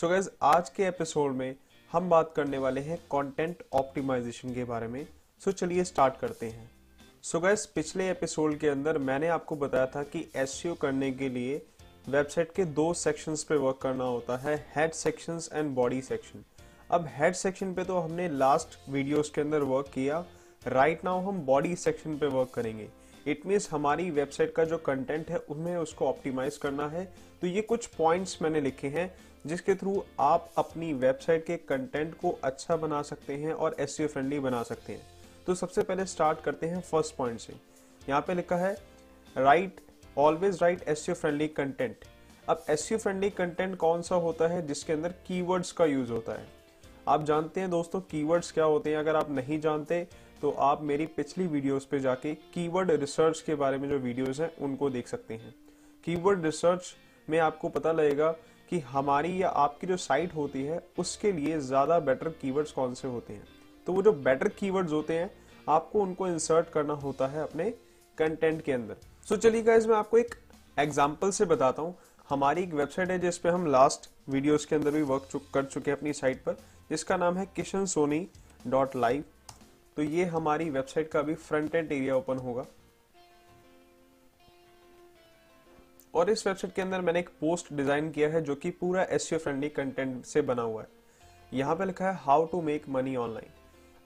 सो so gas आज के episode में हम बात करने वाले हैं कंटेंट ऑप्टिमाइजेशन के बारे में। सो so चलिए स्टार्ट करते हैं। सो so गैस पिछले एपिसोड के अंदर मैंने आपको बताया था कि एस e करने के लिए वेबसाइट के दो सेक्शंस पे वर्क करना होता है head sections and body section अब हेड सेक्शन पे तो हमने लास्ट वीडियोस के अंदर वर्क किया। राइट right नाउ हम बॉडी सेक्शन पे वर्क करेंगे। इट मीन्स हमारी वेबसाइट का जो कंटेंट है, उनमें उसको ऑप्टिमाइज करना है। तो ये कुछ पॉइंट्स मैंने लिखे हैं। जिसके थ्रू आप अपनी वेबसाइट के कंटेंट को अच्छा बना सकते हैं और एस फ्रेंडली बना सकते हैं। तो सबसे पहले स्टार्ट करते हैं फ़र्स्ट पॉइंट से। यहाँ पे लिखा है write always write S friendly content अब एस फ्रेंडली कंटेंट कौन सा होता है जिसके अंदर कीवर्ड्स का यूज़ होता है? आप जानते हैं दोस्तों कीवर्ड्स क्या होते हैं? अगर आप नहीं जानते तो आप मेरी पिछली वीडियोस पे जाके कीवर्ड रिसर्च के बारे में जो वीडियोस हैं, उनको देख सकते हैं। कीवर्ड रिसर्च में आपको पता लगेगा कि हमारी या आपकी जो साइट होती है उसके लिए ज़्यादा बेटर कीवर्ड्स कौन से होते हैं? तो वो जो बेटर कीवर्ड्स होते हैं आपको उनको इंसर्ट करना होता है अपने कंटेंट के अंदर। सो so, चलिए गाइज़ मैं आपको एक एग्ज़ाम्पल से बताता हूँ। हमारी एक वेबसाइट है जिसपे हम लास्ट वीडियोस के अंदर भी वर्क चुक, कर चुके हैं अपनी साइट पर। जिसका नाम है किशन सोनी डॉट लाइव। तो ये हमारी वेबसाइट का अभी फ्रंट एंड एरिया ओपन होगा। और इस वेबसाइट के अंदर मैंने एक पोस्ट डिज़ाइन किया है जो कि पूरा एसईओ फ्रेंडली कंटेंट से बना हुआ है। यहाँ पे लिखा है how to make money online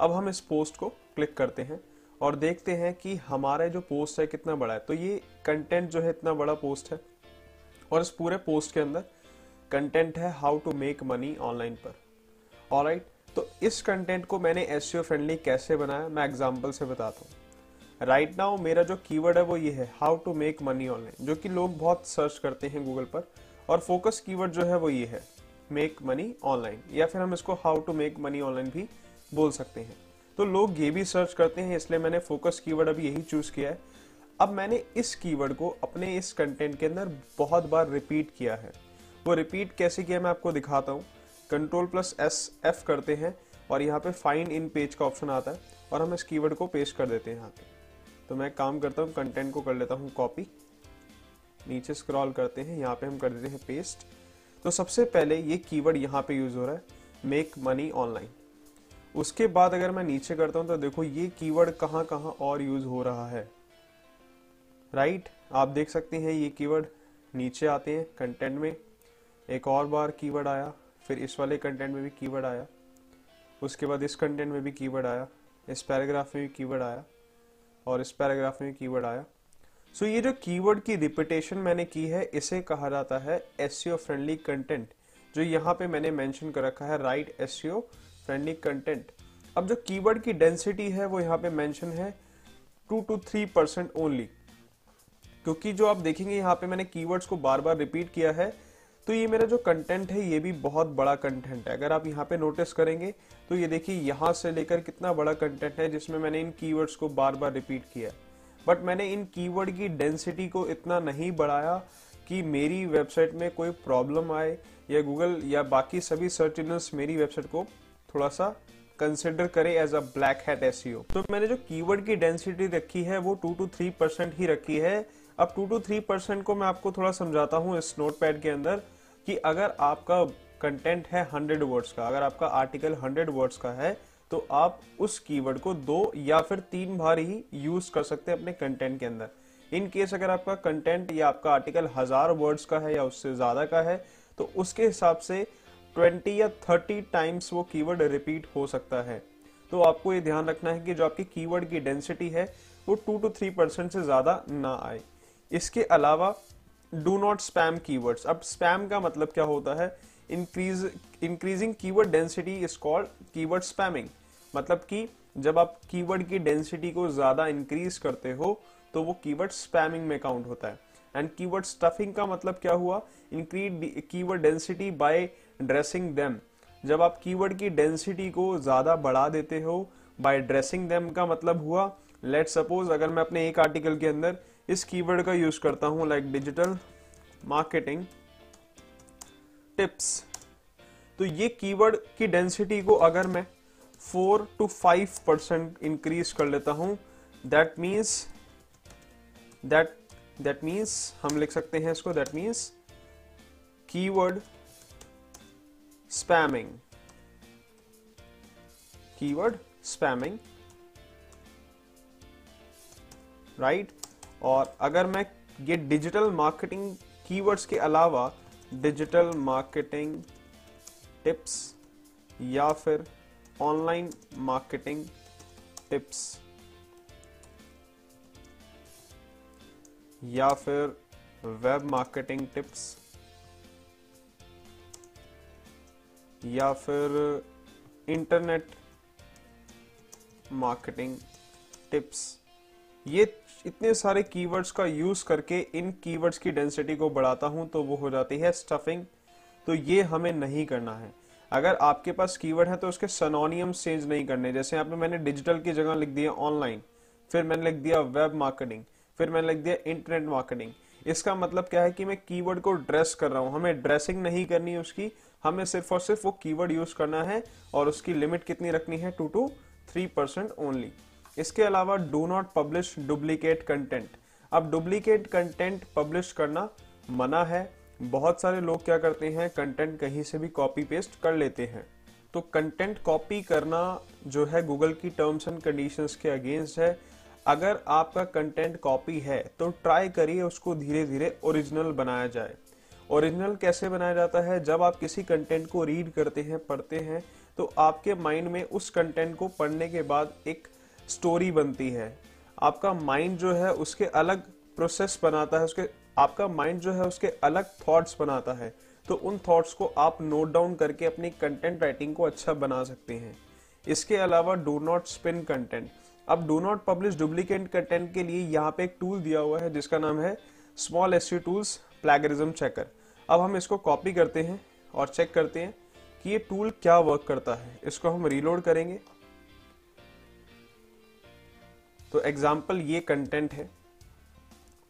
अब हम इस पोस्ट को क्लिक करते हैं और देखते हैं कि हमारा जो पोस्ट है कितना बड़ा है। तो ये कंटेंट जो है, इतना बड़ा पोस्ट है। और इस पूरे पोस्ट के अंदर कंटेंट है how to make money online पर। और राइट तो इस कंटेंट को मैंने एस फ्रेंडली कैसे बनाया? मैं एग्ज़ाम्पल से बताता हूँ। राइट right नाउ मेरा जो कीवर्ड है वो ये है how to make money online जो कि लोग बहुत सर्च करते हैं गूगल पर, और फोकस कीवर्ड जो है वो ये है मेक मनी ऑनलाइन या फिर हम इसको how to make money online भी बोल सकते हैं। तो लोग ये भी सर्च करते हैं, इसलिए मैंने फोकस कीवर्ड अभी यही चूज़ किया है। अब मैंने इस कीवर्ड को अपने इस कंटेंट के अंदर बहुत बार रिपीट किया है। वो रिपीट कैसे किया मैं आपको दिखाता हूँ। कंट्रोल प्लस एस एफ़ करते हैं, और यहाँ पे फाइंड इन पेज का ऑप्शन आता है, और हम इस कीवर्ड को पेस्ट कर देते हैं यहाँ पे। तो मैं काम करता हूँ कंटेंट को कर लेता हूँ कॉपी नीचे स्क्रॉल करते हैं, यहाँ पे हम कर देते हैं पेस्ट तो सबसे पहले ये कीवर्ड यहाँ पे यूज़ हो रहा है मेक मनी ऑनलाइन उसके बाद अगर मैं नीचे करता हूँ तो देखो ये कीवर्ड कहाँ कहाँ और यूज़ हो रहा है। Right right? आप देख सकते हैं ये कीवर्ड नीचे आते हैं कंटेंट में। एक और बार कीवर्ड आया, फिर इस वाले कंटेंट में भी कीवर्ड आया। उसके बाद इस कंटेंट में भी कीवर्ड आया, इस पैराग्राफ में भी कीवर्ड आया। और इस पैराग्राफ में कीवर्ड आया। सो so, ये जो कीवर्ड की रिपीटेशन मैंने की है इसे कहा जाता है एस फ्रेंडली कंटेंट जो यहाँ पे मैंने मेंशन कर रखा है राइट एस फ्रेंडली कंटेंट अब जो कीवर्ड की डेंसिटी है वो यहाँ पे मेंशन है two to three percent only क्योंकि जो आप देखेंगे यहाँ पे मैंने कीवर्ड्स को बार बार रिपीट किया है तो ये मेरा जो कंटेंट है, ये भी बहुत बड़ा कंटेंट है। अगर आप यहाँ पे नोटिस करेंगे तो ये देखिए, यहाँ से लेकर कितना बड़ा कंटेंट है, जिसमें मैंने इन कीवर्ड्स को बार बार रिपीट किया बट मैंने इन कीवर्ड की डेंसिटी को इतना नहीं बढ़ाया कि मेरी वेबसाइट में कोई प्रॉब्लम आए, या गूगल या बाकी सभी सर्च इंजन मेरी वेबसाइट को थोड़ा सा कंसिडर करे as a black hat S तो मैंने जो कीवर्ड की डेंसिटी रखी है, वो टू टू थ्री परसेंट ही रखी है। अब टू टू थ्री परसेंट को मैं आपको थोड़ा समझाता हूँ इस नोट पैड के अंदर। कि अगर आपका कंटेंट है हंड्रेड वर्ड्स का, अगर आपका आर्टिकल हंड्रेड वर्ड्स का है तो आप उस कीवर्ड को दो या फिर तीन बार ही यूज़ कर सकते हैं अपने कंटेंट के अंदर। इन केस अगर आपका कंटेंट या आपका आर्टिकल हज़ार वर्ड्स का है या उससे ज़्यादा का है तो उसके हिसाब से 20 या 30 टाइम्स वो कीवर्ड रिपीट हो सकता है। तो आपको ये ध्यान रखना है कि जो आपकी कीवर्ड की डेंसिटी है, वो टू टू थ्री परसेंट से ज़्यादा ना आए। इसके अलावा डू नॉट स्पैम कीवर्ड्स अब स्पैम का मतलब क्या होता है? Increase increasing keyword density is called keyword spamming मतलब कि जब आप कीवर्ड की डेंसिटी को ज़्यादा इंक्रीज करते हो तो वो कीवर्ड स्पैमिंग में काउंट होता है। एंड कीवर्ड स्टफिंग का मतलब क्या हुआ? Increase keyword density by dressing them जब आप कीवर्ड की डेंसिटी को ज़्यादा बढ़ा देते हो बाय ड्रेसिंग देम का मतलब हुआ लेट सपोज़ अगर मैं अपने एक आर्टिकल के अंदर इस कीवर्ड का यूज़ करता हूँ लाइक डिजिटल मार्केटिंग टिप्स तो ये कीवर्ड की डेंसिटी को अगर मैं four to five percent increase कर लेता हूँ that means that that means हम लिख सकते हैं इसको that means keyword spamming keyword spamming right और अगर मैं ये डिजिटल मार्केटिंग कीवर्ड्स के अलावा डिजिटल मार्केटिंग टिप्स या फिर ऑनलाइन मार्केटिंग टिप्स या फिर वेब मार्केटिंग टिप्स या फिर इंटरनेट मार्केटिंग टिप्स ये इतने सारे कीवर्ड्स का यूज़ करके इन कीवर्ड्स की डेंसिटी को बढ़ाता हूँ तो वो हो जाती है स्टफिंग तो ये हमें नहीं करना है। अगर आपके पास कीवर्ड है तो उसके सनोनियम चेंज नहीं करने। जैसे यहाँ पे मैंने डिजिटल की जगह लिख दिया ऑनलाइन फिर मैंने लिख दिया वेब मार्केटिंग फिर मैंने लिख दिया इंटरनेट मार्केटिंग इसका मतलब क्या है कि मैं कीवर्ड को ड्रेस कर रहा हूँ। हमें ड्रेसिंग नहीं करनी उसकी। हमें सिर्फ़ और सिर्फ़ वो कीवर्ड यूज़ करना है और उसकी लिमिट कितनी रखनी है? Two to three percent only इसके अलावा do not publish duplicate content अब डुप्लीकेट कंटेंट पब्लिश करना मना है। बहुत सारे लोग क्या करते हैं कंटेंट कहीं से भी कॉपी पेस्ट कर लेते हैं। तो कंटेंट कॉपी करना जो है गूगल की टर्म्स एंड कंडीशंस के अगेंस्ट है। अगर आपका कंटेंट कॉपी है तो ट्राई करिए उसको धीरे धीरे ओरिजिनल बनाया जाए। ओरिजिनल कैसे बनाया जाता है? जब आप किसी कंटेंट को रीड करते हैं, पढ़ते हैं तो आपके माइंड में उस कंटेंट को पढ़ने के बाद एक स्टोरी बनती है। आपका माइंड जो है उसके अलग प्रोसेस बनाता है, उसके आपका माइंड जो है उसके अलग थॉट्स बनाता है। तो उन थॉट्स को आप नोट डाउन करके अपनी कंटेंट राइटिंग को अच्छा बना सकते हैं। इसके अलावा डू नॉट स्पिन कंटेंट अब do not publish duplicate content के लिए यहाँ पे एक टूल दिया हुआ है, जिसका नाम है small S tools plagiarism checker अब हम इसको कॉपी करते हैं और चेक करते हैं कि ये टूल क्या वर्क करता है। इसको हम रीलोड करेंगे। तो एग्ज़ाम्पल ये कंटेंट है।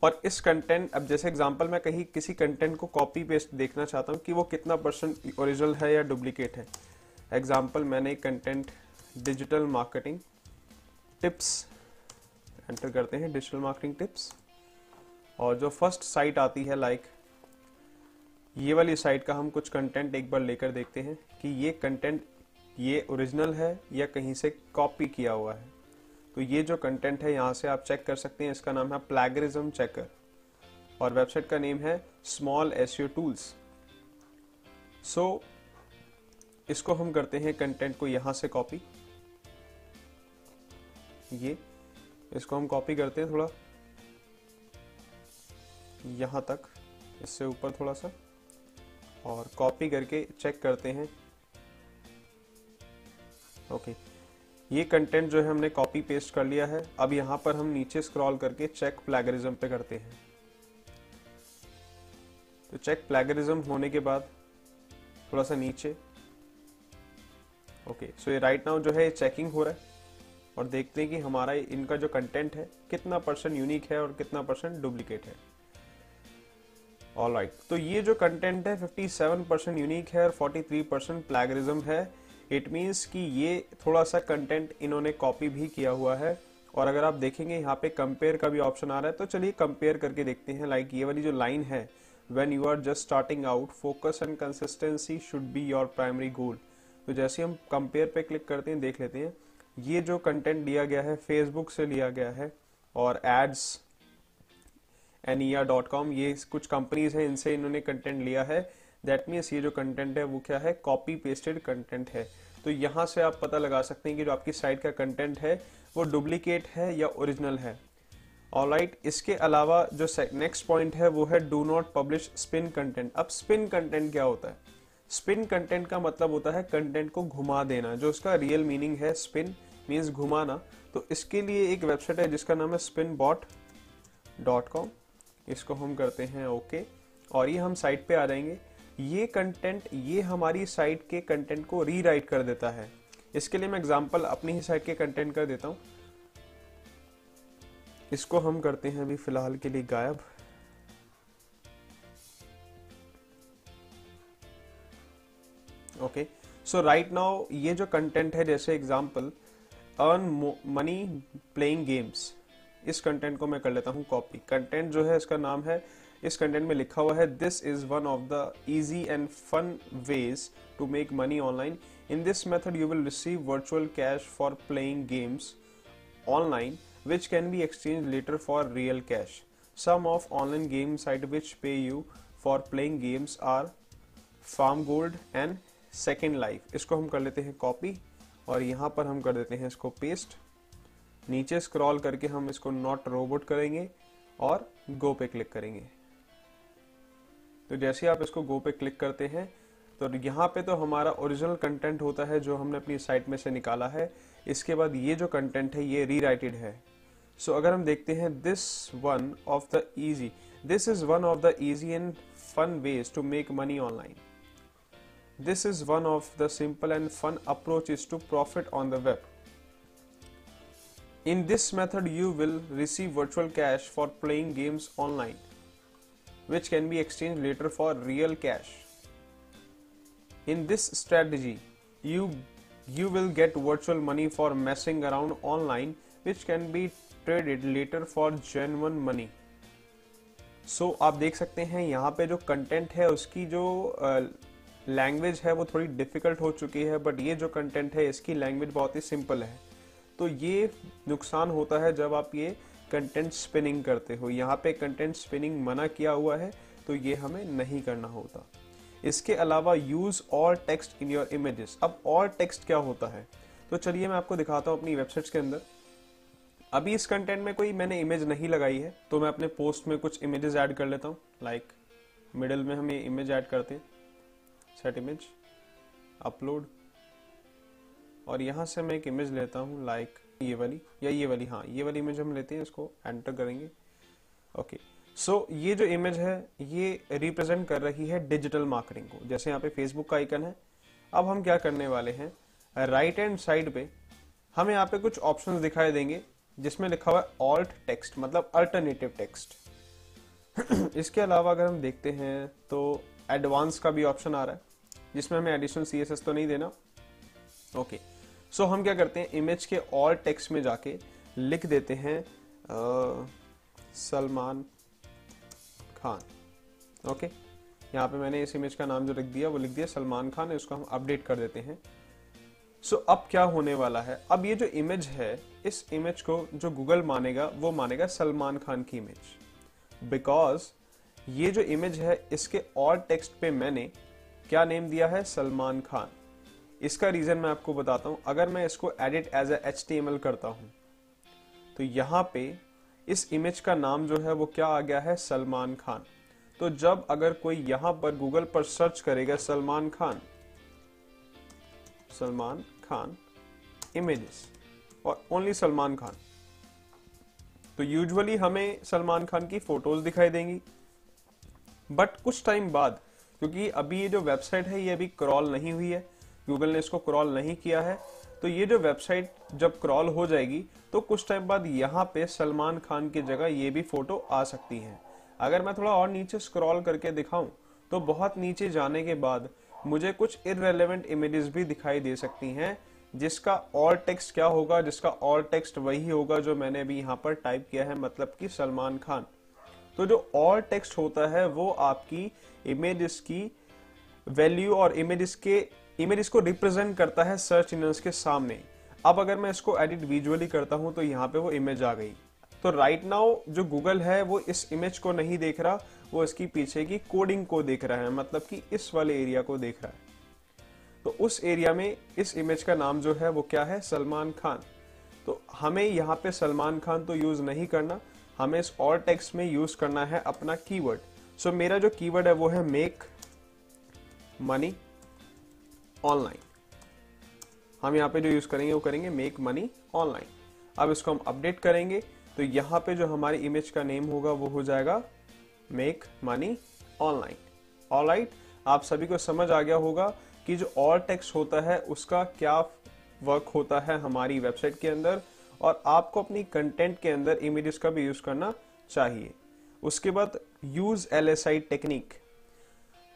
और इस कंटेंट अब जैसे एग्ज़ाम्पल मैं कहीं किसी कंटेंट को कॉपी पेस्ट देखना चाहता हूँ कि वो कितना परसेंट ओरिजिनल है या डुप्लीकेट है। एग्ज़ाम्पल मैंने एक content digital marketing tips enter करते हैं डिजिटल मार्केटिंग टिप्स और जो फ़र्स्ट साइट आती है लाइक ये वाली साइट का हम कुछ कंटेंट एक बार लेकर देखते हैं कि ये कंटेंट ये ओरिजिनल है या कहीं से कॉपी किया हुआ है। तो ये जो कंटेंट है, यहाँ से आप चेक कर सकते हैं, इसका नाम है प्लेगरिज्म चेकर और वेबसाइट का नेम है स्मॉल एस टूल्स सो इसको हम करते हैं कंटेंट को यहाँ से कॉपी ये, इसको हम कॉपी करते हैं थोड़ा यहाँ तक, इससे ऊपर थोड़ा सा और कॉपी करके चेक करते हैं. Okay okay. ये कंटेंट जो है हमने कॉपी पेस्ट कर लिया है। अब यहाँ पर हम नीचे स्क्रॉल करके चेक प्लेगरिज्म पे करते हैं। तो चेक प्लेगरिज्म होने के बाद थोड़ा सा नीचे। ओके सो ये राइट नाउ जो है चेकिंग हो रहा है और देखते हैं कि हमारा इनका जो कंटेंट है, कितना परसेंट यूनिक है और कितना परसेंट डुप्लीकेट है। All right right. तो ये जो कंटेंट है 57 परसेंट यूनिक है और 43 परसेंट प्लेगरिज्म है। इट मीन्स कि ये थोड़ा सा कंटेंट इन्होंने कॉपी भी किया हुआ है। और अगर आप देखेंगे, यहाँ पे कंपेयर का भी ऑप्शन आ रहा है तो चलिए कंपेयर करके देखते हैं। लाइक like ये वाली जो लाइन है when you are just starting out focus and consistency should be your primary goal तो जैसे हम कंपेयर पे क्लिक करते हैं, देख लेते हैं। ये जो कंटेंट लिया गया है फेसबुक से लिया गया है, और एड्स एनिया डॉट कॉम ये कुछ कंपनीज़ हैं, इनसे इन्होंने कंटेंट लिया है। दैट मीन्स ये जो कंटेंट है वो क्या है? कॉपी पेस्टेड कंटेंट है। तो यहाँ से आप पता लगा सकते हैं कि जो आपकी साइट का कंटेंट है वो डुप्लीकेट है या ओरिजिनल है। ऑलराइट right, इसके अलावा जो नेक्स्ट पॉइंट है वो है do not publish spin content अब स्पिन कंटेंट क्या होता है? स्पिन कंटेंट का मतलब होता है कंटेंट को घुमा देना जो उसका रियल मीनिंग है स्पिन मीन्स घुमाना। तो इसके लिए एक वेबसाइट है जिसका नाम है स्पिन बॉट डॉट कॉम इसको हम करते हैं ओके okay, और ये हम साइट पे आ जाएँगे। ये कंटेंट ये हमारी साइट के कंटेंट को रीराइट कर देता है। इसके लिए मैं एग्जांपल अपनी ही साइट के कंटेंट कर देता हूँ। इसको हम करते हैं अभी फ़िलहाल के लिए गायब। ओके सो राइट नाउ ये जो कंटेंट है, जैसे example earn money playing games इस कंटेंट को मैं कर लेता हूँ कॉपी कंटेंट जो है, इसका नाम है इस कंटेंट में लिखा हुआ है this is one of the easy and fun ways to make money online in this method you will receive virtual cash for playing games online which can be exchanged later for real cash. Some of online game site which pay you for playing games are Farm Gold and Second Life. इसको हम कर लेते हैं copy और यहाँ पर हम कर देते हैं इसको पेस्ट नीचे स्क्रॉल करके हम इसको नॉट रोबोट करेंगे और गो पे क्लिक करेंगे तो जैसे आप इसको गो पे क्लिक करते हैं तो यहाँ पे तो हमारा ओरिजिनल कंटेंट होता है जो हमने अपनी साइट में से निकाला है। इसके बाद ये जो कंटेंट है ये रीराइटेड है। सो so, अगर हम देखते हैं this one of the easy this is one of the easy and fun ways to make money online this is one of the simple and fun approach is to profit on the web In this method, you will receive virtual cash for playing games online, which can be exchanged later for real cash. In this strategy, you you will get virtual money for messing around online, which can be traded later for genuine money. So so, आप देख सकते हैं यहाँ पे जो content है उसकी जो लैंग्वेज uh, है वो थोड़ी डिफ़िकल्ट हो चुकी है बट ये जो कंटेंट है इसकी लैंग्वेज बहुत ही सिंपल है तो ये नुकसान होता है जब आप ये कंटेंट स्पिनिंग करते हो, यहाँ पे कंटेंट स्पिनिंग मना किया हुआ है तो ये हमें नहीं करना होता। इसके अलावा यूज़ और टेक्स्ट इन योर इमेजेस अब और टेक्स्ट क्या होता है? तो चलिए मैं आपको दिखाता हूँ अपनी वेबसाइट्स के अंदर। अभी इस कंटेंट में कोई मैंने इमेज नहीं लगाई है तो मैं अपने पोस्ट में कुछ इमेजेस ऐड कर लेता हूँ। लाइक मिडल में हम ये इमेज ऐड करते हैं। सेट इमेज अपलोड और यहाँ से मैं एक इमेज लेता हूँ लाइक ये वाली या ये वाली हाँ ये वाली इमेज हम लेते हैं इसको एंटर करेंगे। ओके सो so, ये जो इमेज है ये रिप्रेजेंट कर रही है डिजिटल मार्केटिंग को। जैसे यहाँ पे फेसबुक का आइकन है अब हम क्या करने वाले हैं? राइट हैंड साइड पे हमें यहाँ पे कुछ ऑप्शंस दिखाई देंगे जिसमें लिखा हुआ है ऑल्ट टेक्स्ट मतलब अल्टरनेटिव टेक्स्ट इसके अलावा अगर हम देखते हैं तो एडवांस का भी ऑप्शन आ रहा है जिसमें हमें एडिशनल सी तो नहीं देना। Okay okay. सो so, हम क्या करते हैं? इमेज के और टेक्स्ट में जाके लिख देते हैं सलमान खान। ओके यहाँ पे मैंने इस इमेज का नाम जो लिख दिया वो लिख दिया सलमान खान इसको हम अपडेट कर देते हैं। सो so, अब क्या होने वाला है? अब ये जो इमेज है इस इमेज को जो गूगल मानेगा वो मानेगा सलमान खान की इमेज बिकॉज़ ये जो इमेज है इसके और टेक्स्ट पे मैंने क्या नेम दिया है? सलमान खान। इसका रीजन मैं आपको बताता हूँ। अगर मैं इसको edit as H M L करता हूँ तो यहाँ पे इस इमेज का नाम जो है वो क्या आ गया है? सलमान खान। तो जब अगर कोई यहाँ पर गूगल पर सर्च करेगा सलमान खान सलमान खान इमेजेस और ओनली सलमान खान तो यूजुअली हमें सलमान खान की फ़ोटोज़ दिखाई देंगी। बट कुछ टाइम बाद, क्योंकि अभी ये जो वेबसाइट है, ये अभी क्रॉल नहीं हुई है गूगल ने इसको क्रॉल नहीं किया है तो ये जो वेबसाइट जब क्रॉल हो जाएगी तो कुछ टाइम बाद यहाँ पे सलमान खान की जगह ये भी फ़ोटो आ सकती है। अगर मैं थोड़ा और नीचे स्क्रॉल करके दिखाऊँ तो बहुत नीचे जाने के बाद मुझे कुछ इरेलीवेंट इमेजेस भी दिखाई दे सकती हैं, जिसका और टेक्स्ट क्या होगा, जिसका और टेक्स्ट वही होगा जो मैंने अभी यहाँ पर टाइप किया है मतलब कि सलमान खान। तो जो और टेक्स्ट होता है, वो आपकी इमेजेस की वैल्यू और इमेजेस के इमेज इसको रिप्रेजेंट करता है सर्च इंजन के सामने। अब अगर मैं इसको एडिट विजुअली करता हूँ तो यहाँ पे वो इमेज आ गई। तो राइट right नाउ जो गूगल है वो इस इमेज को नहीं देख रहा वो इसकी पीछे की कोडिंग को देख रहा है मतलब कि इस वाले एरिया को देख रहा है। तो उस एरिया में इस इमेज का नाम जो है वो क्या है? सलमान खान। तो हमें यहाँ पे सलमान खान तो यूज़ नहीं करना हमें इस और टेक्स्ट में यूज़ करना है अपना कीवर्ड सो so, मेरा जो कीवर्ड है वो है मेक मनी ऑनलाइन। हम यहाँ पे जो यूज़ करेंगे, वो करेंगे मेक मनी ऑनलाइन अब इसको हम अपडेट करेंगे तो यहाँ पे जो हमारी इमेज का नेम होगा, वो हो जाएगा मेक मनी ऑनलाइन ऑल आप सभी को समझ आ गया होगा कि जो और टेक्स्ट होता है, उसका क्या वर्क होता है हमारी वेबसाइट के अंदर, और आपको अपनी कंटेंट के अंदर इमेजेस का भी यूज़ करना चाहिए। उसके बाद use LSI technique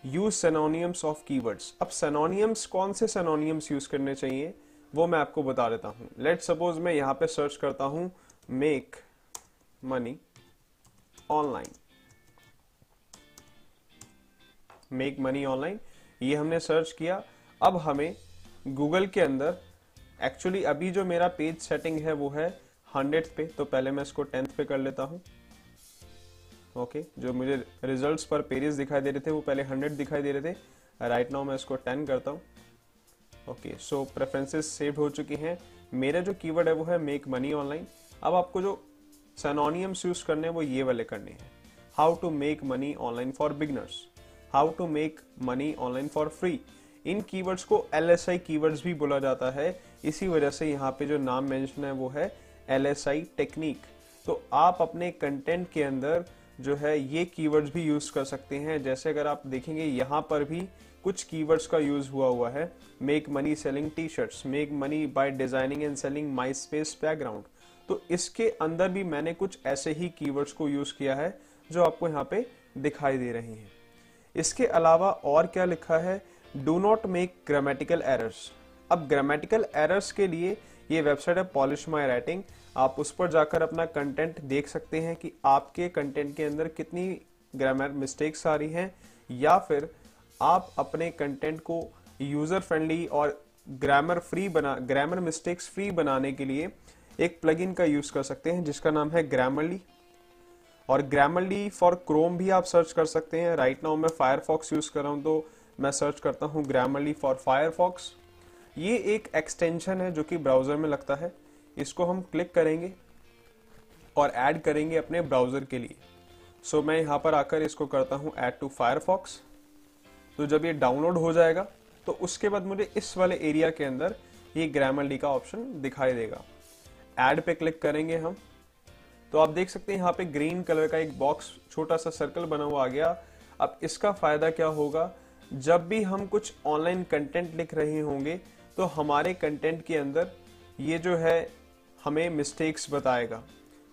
use synonyms of keywords अब सेनोनियम्स कौन से सेनोनियम्स यूज़ करने चाहिए, वो मैं आपको बता देता हूँ। लेट सपोज़ मैं यहाँ पे सर्च करता हूँ make money online make money online ये हमने सर्च किया। अब हमें गूगल के अंदर एक्चुअली अभी जो मेरा पेज सेटिंग है, वो है हंड्रेड पे। तो पहले मैं इसको टेंथ पे कर लेता हूँ। ओके जो मुझे रिजल्ट्स पर पेजेस दिखाई दे रहे थे, वो पहले हंड्रेड दिखाई दे रहे थे। राइट नाउ मैं इसको टेन करता हूँ। ओके सो प्रेफरेंसेस सेव हो चुकी हैं। मेरा जो कीवर्ड है, वो है मेक मनी ऑनलाइन अब आपको जो सनोनियम्स यूज़ करने हैं, वो ये वाले करने हैं। How to make money online for beginners how to make money online for free in keywords को एल एस आई कीवर्ड्स भी बोला जाता है। इसी वजह से यहाँ पे जो नाम मेंशन है, वो है एल एस आई टेक्निक तो आप अपने कंटेंट के अंदर जो है, ये कीवर्ड्स भी यूज़ कर सकते हैं। जैसे अगर आप देखेंगे, यहाँ पर भी कुछ कीवर्ड्स का यूज़ हुआ हुआ है। Make money selling T shirts make money by designing and selling my space background तो इसके अंदर भी मैंने कुछ ऐसे ही कीवर्ड्स को यूज़ किया है, जो आपको यहाँ पे दिखाई दे रही हैं। इसके अलावा और क्या लिखा है? Do not make grammatical errors अब ग्रामेटिकल एरर्स के लिए ये वेबसाइट है पॉलिश माई राइटिंग आप उस पर जाकर अपना कंटेंट देख सकते हैं कि आपके कंटेंट के अंदर कितनी ग्रामर मिस्टेक्स आ रही हैं, या फिर आप अपने कंटेंट को यूज़र फ्रेंडली और ग्रामर फ्री बना ग्रामर मिस्टेक्स फ्री बनाने के लिए एक प्लगइन का यूज़ कर सकते हैं, जिसका नाम है ग्रामरली और ग्रामरली फॉर क्रोम भी आप सर्च कर सकते हैं। राइट नाउ मैं फायरफॉक्स यूज़ कर रहा हूँ तो मैं सर्च करता हूँ ग्रामरली फॉर फायरफॉक्स ये एक एक्सटेंशन है जो कि ब्राउज़र में लगता है। इसको हम क्लिक करेंगे और ऐड करेंगे अपने ब्राउज़र के लिए। सो so, मैं यहाँ पर आकर इसको करता हूँ ऐड टू फायरफॉक्स तो जब ये डाउनलोड हो जाएगा तो उसके बाद मुझे इस वाले एरिया के अंदर ये ग्रामरली का ऑप्शन दिखाई देगा। एड पे क्लिक करेंगे हम। तो आप देख सकते हैं यहाँ पे ग्रीन कलर का एक बॉक्स छोटा सा सर्कल बना हुआ आ गया। अब इसका फ़ायदा क्या होगा? जब भी हम कुछ ऑनलाइन कंटेंट लिख रहे होंगे तो हमारे कंटेंट के अंदर ये जो है हमें मिस्टेक्स बताएगा।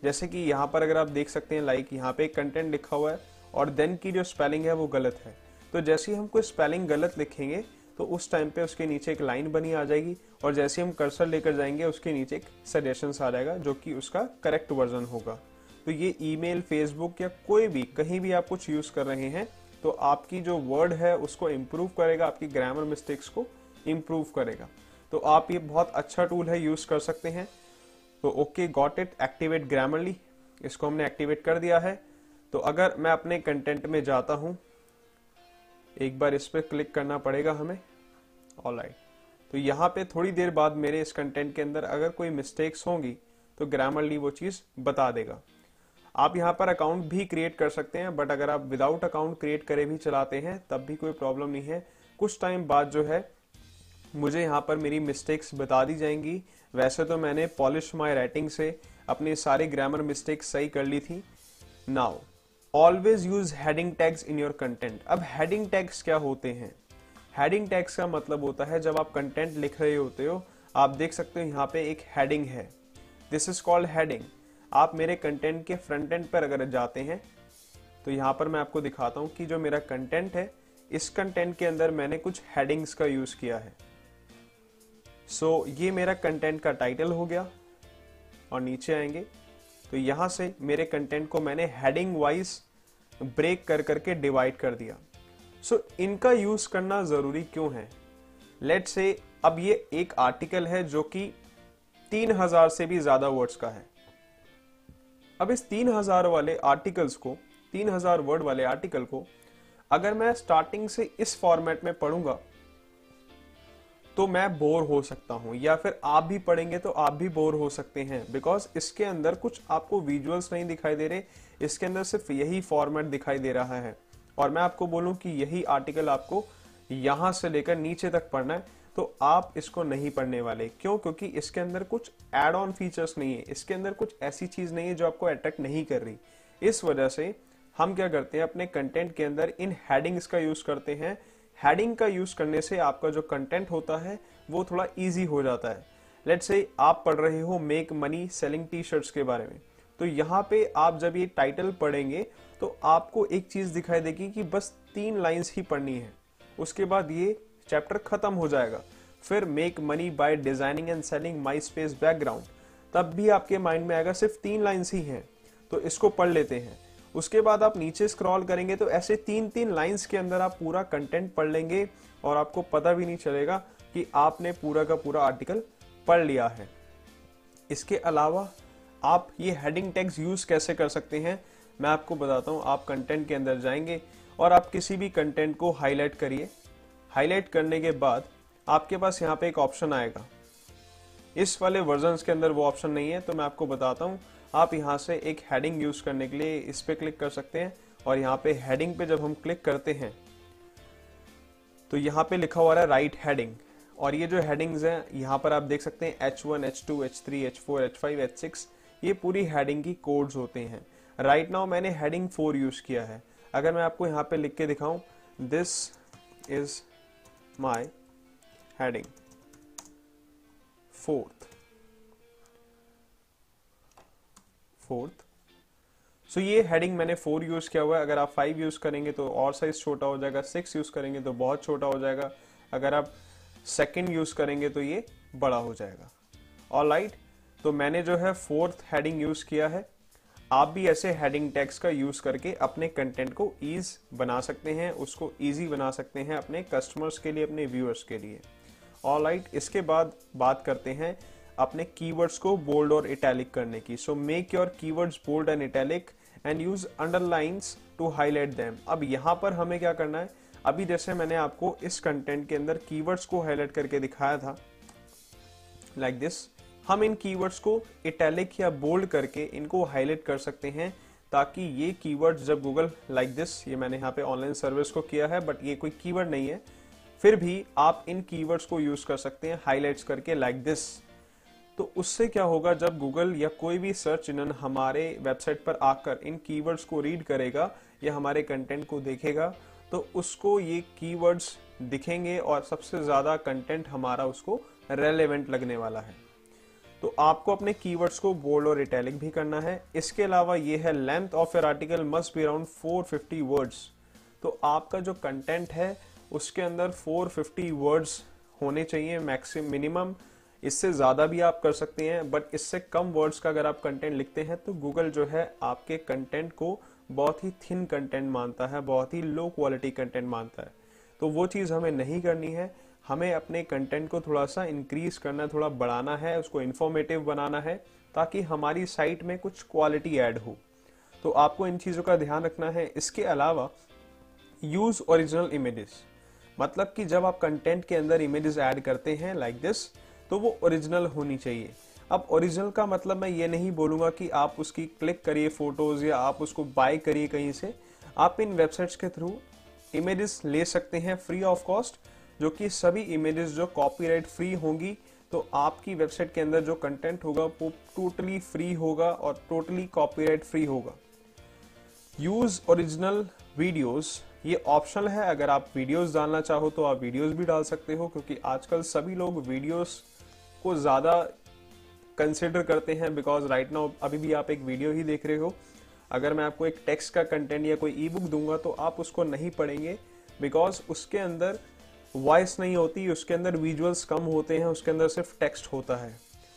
जैसे कि यहाँ पर अगर आप देख सकते हैं लाइक यहाँ पे कंटेंट लिखा हुआ है और देन की जो स्पेलिंग है वो गलत है। तो जैसे ही हम कोई स्पेलिंग गलत लिखेंगे तो उस टाइम पे उसके नीचे एक लाइन बनी आ जाएगी और जैसे हम कर्सर लेकर जाएँगे, उसके नीचे एक सजेशन आ जाएगा, जो कि उसका करेक्ट वर्जन होगा। तो ये ईमेल फेसबुक या कोई भी, कहीं भी आप कुछ यूज़ कर रहे हैं तो आपकी जो वर्ड है उसको इम्प्रूव करेगा, आपकी ग्रामर मिस्टेक्स को इम्प्रूव करेगा। तो आप ये बहुत अच्छा टूल है यूज़ कर सकते हैं। तो okay got it activate Grammarly इसको हमने एक्टिवेट कर दिया है। तो अगर मैं अपने कंटेंट में जाता हूँ, एक बार इस पर क्लिक करना पड़ेगा हमें। ऑल राइट तो यहाँ पे थोड़ी देर बाद मेरे इस कंटेंट के अंदर अगर कोई मिस्टेक्स होंगी तो ग्रामरली वो चीज़ बता देगा। आप यहाँ पर अकाउंट भी क्रिएट कर सकते हैं बट अगर आप विदाउट अकाउंट क्रिएट करे भी चलाते हैं, तब भी कोई प्रॉब्लम नहीं है। कुछ टाइम बाद जो है, मुझे यहाँ पर मेरी मिस्टेक्स बता दी जाएँगी। वैसे तो मैंने पॉलिश माई राइटिंग से अपने सारे ग्रामर मिस्टेक्स सही कर ली थी। Now always use heading tags in your content अब हेडिंग टैग्स क्या होते हैं? हेडिंग टैग्स का मतलब होता है जब आप कंटेंट लिख रहे होते हो, आप देख सकते हो यहाँ पे एक हेडिंग है। दिस इज़ कॉल्ड हेडिंग आप मेरे कंटेंट के फ्रंट एंड पर अगर जाते हैं तो यहाँ पर मैं आपको दिखाता हूँ कि जो मेरा कंटेंट है, इस कंटेंट के अंदर मैंने कुछ हेडिंग्स का यूज़ किया है। सो so, ये मेरा कंटेंट का टाइटल हो गया और नीचे आएँगे। तो यहाँ से मेरे कंटेंट को मैंने हेडिंग वाइज ब्रेक कर करके डिवाइड कर दिया। सो so, इनका यूज़ करना ज़रूरी क्यों है? लेट से अब ये एक आर्टिकल है जो कि तीन हज़ार से भी ज़्यादा वर्ड्स का है। अब इस तीन हज़ार वाले आर्टिकल्स को तीन हज़ार वर्ड वाले आर्टिकल को अगर मैं स्टार्टिंग से इस फॉर्मेट में पढ़ूँगा तो मैं बोर हो सकता हूँ, या फिर आप भी पढ़ेंगे तो आप भी बोर हो सकते हैं बिकॉज़ इसके अंदर कुछ आपको विजुअल्स नहीं दिखाई दे रहे, इसके अंदर सिर्फ़ यही फॉर्मेट दिखाई दे रहा है। और मैं आपको बोलूँ कि यही आर्टिकल आपको यहाँ से लेकर नीचे तक पढ़ना है तो आप इसको नहीं पढ़ने वाले। क्यों? क्योंकि इसके अंदर कुछ एड ऑन फीचर्स नहीं है, इसके अंदर कुछ ऐसी चीज़ नहीं है जो आपको अट्रैक्ट नहीं कर रही। इस वजह से हम क्या करते हैं, अपने कंटेंट के अंदर इन हेडिंग्स का यूज़ करते हैं हेडिंग का यूज़ करने से आपका जो कंटेंट होता है, वो थोड़ा इजी हो जाता है। लेट से आप पढ़ रहे हो make money selling T shirts के बारे में। तो यहाँ पे आप जब ये टाइटल पढ़ेंगे तो आपको एक चीज़ दिखाई देगी कि बस तीन लाइंस ही पढ़नी है। उसके बाद ये चैप्टर खत्म हो जाएगा। फिर make money by designing and selling my space background तब भी आपके माइंड में आएगा सिर्फ़ तीन लाइन्स ही हैं। तो इसको पढ़ लेते हैं। उसके बाद आप नीचे स्क्रॉल करेंगे तो ऐसे तीन तीन लाइंस के अंदर आप पूरा कंटेंट पढ़ लेंगे और आपको पता भी नहीं चलेगा कि आपने पूरा का पूरा आर्टिकल पढ़ लिया है। इसके अलावा आप ये हेडिंग टैग्स यूज़ कैसे कर सकते हैं, मैं आपको बताता हूँ। आप कंटेंट के अंदर जाएँगे और आप किसी भी कंटेंट को हाईलाइट करिए। हाईलाइट करने के बाद आपके पास यहाँ पे एक ऑप्शन आएगा। इस वाले वर्जन के अंदर वो ऑप्शन नहीं है तो मैं आपको बताता हूँ। आप यहाँ से एक हेडिंग यूज़ करने के लिए इस पे क्लिक कर सकते हैं और यहाँ पे हेडिंग पे जब हम क्लिक करते हैं तो यहाँ पे लिखा हुआ है राइट हेडिंग और ये जो हेडिंग्स हैं, यहाँ पर आप देख सकते हैं H one H two H three H four H five H six ये पूरी हेडिंग की कोड्स होते हैं। राइट right नाउ मैंने हेडिंग फोर यूज़ किया है। अगर मैं आपको यहाँ पे लिख के दिखाऊँ this is my heading fourth fourth. So ये हेडिंग मैंने फोर यूज़ किया हुआ है। अगर आप फाइव यूज़ करेंगे तो और साइज़ छोटा हो जाएगा। सिक्स यूज़ करेंगे तो बहुत छोटा हो जाएगा। अगर आप सेकंड यूज़ करेंगे तो ये बड़ा हो जाएगा। ऑल राइट तो मैंने जो है फोर्थ हेडिंग यूज़ किया है। आप भी ऐसे हेडिंग टैग्स का यूज़ करके अपने कंटेंट को ईज बना सकते हैं उसको ईजी बना सकते हैं अपने कस्टमर्स के लिए अपने व्यूअर्स के लिए। ऑल राइट right, इसके बाद बात करते हैं अपने कीवर्ड्स को बोल्ड और इटैलिक करने की। So make your keywords bold and italic and use underlines to highlight them अब यहाँ पर हमें क्या करना है? अभी जैसे मैंने आपको इस कंटेंट के अंदर कीवर्ड्स को हाईलाइट करके दिखाया था लाइक like दिस हम इन कीवर्ड्स को इटैलिक या बोल्ड करके इनको हाईलाइट कर सकते हैं, ताकि ये कीवर्ड्स जब गूगल लाइक दिस ये मैंने यहाँ पे ऑनलाइन सर्विस को किया है बट ये कोई कीवर्ड नहीं है, फिर भी आप इन कीवर्ड्स को यूज़ कर सकते हैं हाईलाइट्स करके लाइक like दिस तो उससे क्या होगा जब गूगल या कोई भी सर्च इंजन हमारे वेबसाइट पर आकर इन कीवर्ड्स को रीड करेगा या हमारे कंटेंट को देखेगा तो उसको ये कीवर्ड्स दिखेंगे और सबसे ज़्यादा कंटेंट हमारा उसको रेलेवेंट लगने वाला है। तो आपको अपने कीवर्ड्स को बोल्ड और इटैलिक भी करना है। इसके अलावा ये है length of a article must be around 450 words तो आपका जो कंटेंट है, उसके अंदर 450 वर्ड्स होने चाहिए मैक्सिमम मिनिमम इससे ज़्यादा भी आप कर सकते हैं बट इससे कम वर्ड्स का अगर आप कंटेंट लिखते हैं तो गूगल जो है आपके कंटेंट को बहुत ही थिन कंटेंट मानता है, बहुत ही लो क्वालिटी कंटेंट मानता है। तो वो चीज़ हमें नहीं करनी है। हमें अपने कंटेंट को थोड़ा सा इंक्रीज करना थोड़ा बढ़ाना है, उसको इन्फॉर्मेटिव बनाना है, ताकि हमारी साइट में कुछ क्वालिटी ऐड हो। तो आपको इन चीज़ों का ध्यान रखना है। इसके अलावा यूज़ ओरिजिनल इमेजेस मतलब कि जब आप कंटेंट के अंदर इमेजेस ऐड करते हैं लाइक like दिस तो वो ओरिजिनल होनी चाहिए। अब ओरिजिनल का मतलब मैं ये नहीं बोलूँगा कि आप उसकी क्लिक करिए फ़ोटोज़ या आप उसको बाय करिए कहीं से। आप इन वेबसाइट्स के थ्रू इमेजेस ले सकते हैं फ्री ऑफ़ कॉस्ट जो कि सभी इमेजेस जो कॉपीराइट फ्री होंगी तो आपकी वेबसाइट के अंदर जो कंटेंट होगा वो टोटली फ्री होगा और टोटली कॉपीराइट फ्री होगा। यूज़ ओरिजिनल वीडियोस ये ऑप्शनल है। अगर आप वीडियोस डालना चाहो तो आप वीडियोस भी डाल सकते हो, क्योंकि आजकल सभी लोग वीडियोस को ज़्यादा कंसिडर करते हैं बिकॉज़ राइट नाउ अभी भी आप एक वीडियो ही देख रहे हो। अगर मैं आपको एक टेक्स्ट का कंटेंट या कोई ई बुक दूँगा तो आप उसको नहीं पढ़ेंगे बिकॉज़ उसके अंदर वॉइस नहीं होती, उसके अंदर विजुअल्स कम होते हैं, उसके अंदर सिर्फ़ टेक्स्ट होता है।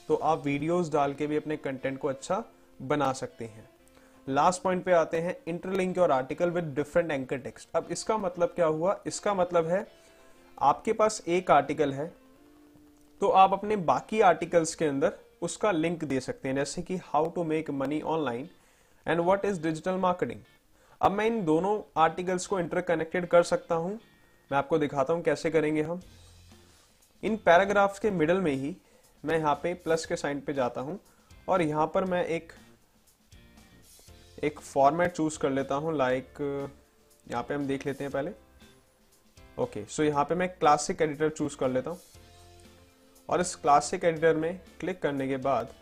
तो आप वीडियोस डाल के भी अपने कंटेंट को अच्छा बना सकते हैं। लास्ट पॉइंट पे आते हैं इंटरलिंक और article with different anchor text अब इसका मतलब क्या हुआ? इसका मतलब है, आपके पास एक आर्टिकल है तो आप अपने बाकी आर्टिकल्स के अंदर उसका लिंक दे सकते हैं, जैसे कि how to make money online and what is digital marketing अब मैं इन दोनों आर्टिकल्स को इंटरकनेक्टेड कर सकता हूँ। मैं आपको दिखाता हूँ कैसे करेंगे हम। इन पैराग्राफ्स के मिडल में ही मैं यहाँ पे प्लस के साइन पे जाता हूँ और यहाँ पर मैं एक एक फॉर्मेट चूज़ कर लेता हूँ लाइक यहाँ पे हम देख लेते हैं पहले। ओके सो यहाँ पे मैं क्लासिक एडिटर चूज़ कर लेता हूँ। और इस क्लासिक एडिटर में क्लिक करने के बाद,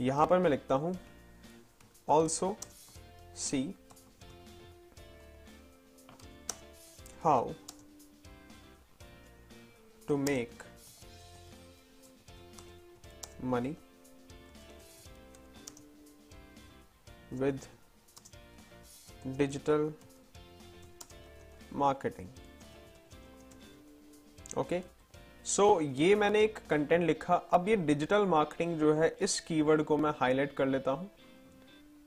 यहाँ पर मैं लिखता हूँ also see how to make money with digital marketing okay so so, ये मैंने एक कंटेंट लिखा। अब ये डिजिटल मार्केटिंग जो है इस कीवर्ड को मैं हाईलाइट कर लेता हूँ।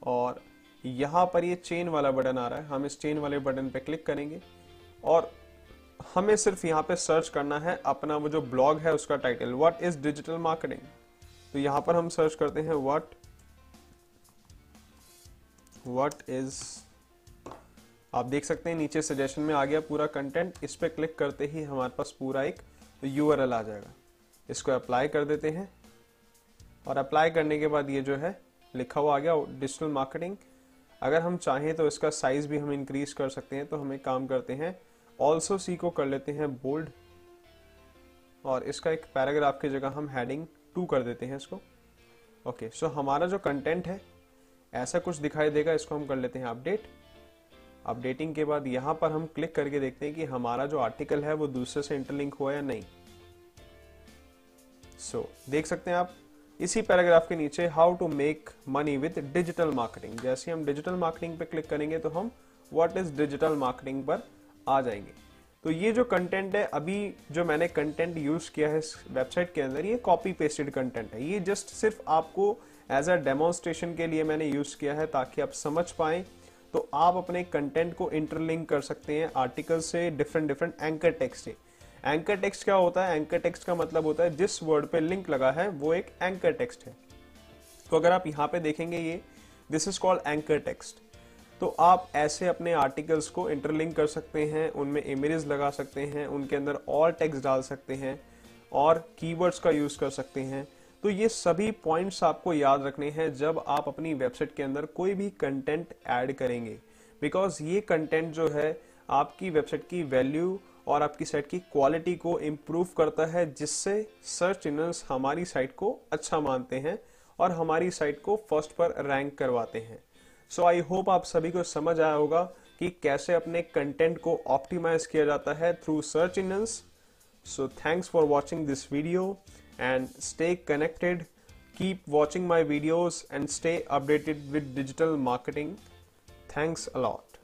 और यहाँ पर ये चेन वाला बटन आ रहा है। हम इस चेन वाले बटन पे क्लिक करेंगे। और हमें सिर्फ़ यहाँ पे सर्च करना है। अपना वो जो ब्लॉग है उसका title what is digital marketing तो यहाँ पर हम सर्च करते हैं व्हाट व्हाट इज़ आप देख सकते हैं नीचे सजेशन में आ गया पूरा कंटेंट इस पर क्लिक करते ही हमारे पास पूरा एक यूआरएल आ जाएगा। इसको अप्लाई कर देते हैं। और अप्लाई करने के बाद ये जो है, लिखा हुआ आ गया डिजिटल मार्केटिंग अगर हम चाहें तो इसका साइज़ भी हम इंक्रीज कर सकते हैं तो हम काम करते हैं। ऑल्सो सी को कर लेते हैं बोल्ड और इसका एक पैराग्राफ की जगह हम हेडिंग टू कर देते हैं इसको। ओके सो हमारा जो कंटेंट है, ऐसा कुछ दिखाई देगा, इसको हम कर लेते हैं अपडेट अपडेटिंग के बाद यहाँ पर हम क्लिक करके देखते हैं कि हमारा जो आर्टिकल है वो दूसरे से इंटरलिंक हुआ या नहीं। सो so, देख सकते हैं आप इसी पैराग्राफ के नीचे how to make money with digital marketing जैसे हम डिजिटल मार्केटिंग पे क्लिक करेंगे तो हम व्हाट इज़ डिजिटल मार्केटिंग पर आ जाएँगे। तो ये जो कंटेंट है अभी जो मैंने कंटेंट यूज़ किया है इस वेबसाइट के अंदर ये कॉपी पेस्टेड कंटेंट है। ये जस्ट सिर्फ़ आपको एज अ डेमोन्स्ट्रेशन के लिए मैंने यूज़ किया है ताकि आप समझ पाए तो आप अपने कंटेंट को इंटरलिंक कर सकते हैं आर्टिकल से डिफरेंट डिफरेंट एंकर टेक्स्ट से। एंकर टेक्स्ट क्या होता है? एंकर टेक्स्ट का मतलब होता है जिस वर्ड पे लिंक लगा है, वो एक एंकर टेक्स्ट है। तो अगर आप यहाँ पे देखेंगे ये this is called anchor text तो आप ऐसे अपने आर्टिकल्स को इंटरलिंक कर सकते हैं, उनमें इमेजेस लगा सकते हैं, उनके अंदर और टेक्स्ट डाल सकते हैं, और कीवर्ड्स का यूज़ कर सकते हैं। तो ये सभी पॉइंट्स आपको याद रखने हैं जब आप अपनी वेबसाइट के अंदर कोई भी कंटेंट ऐड करेंगे। बिकॉज़ ये कंटेंट जो है, आपकी वेबसाइट की वैल्यू और आपकी साइट की क्वालिटी को इम्प्रूव करता है, जिससे सर्च इंजन हमारी साइट को अच्छा मानते हैं और हमारी साइट को फ़र्स्ट पर रैंक करवाते हैं। सो आई होप आप सभी को समझ आया होगा कि कैसे अपने कंटेंट को ऑप्टिमाइज किया जाता है through search engine so thanks for watching this video and stay connected. Keep watching my videos and stay updated with digital marketing. Thanks a lot.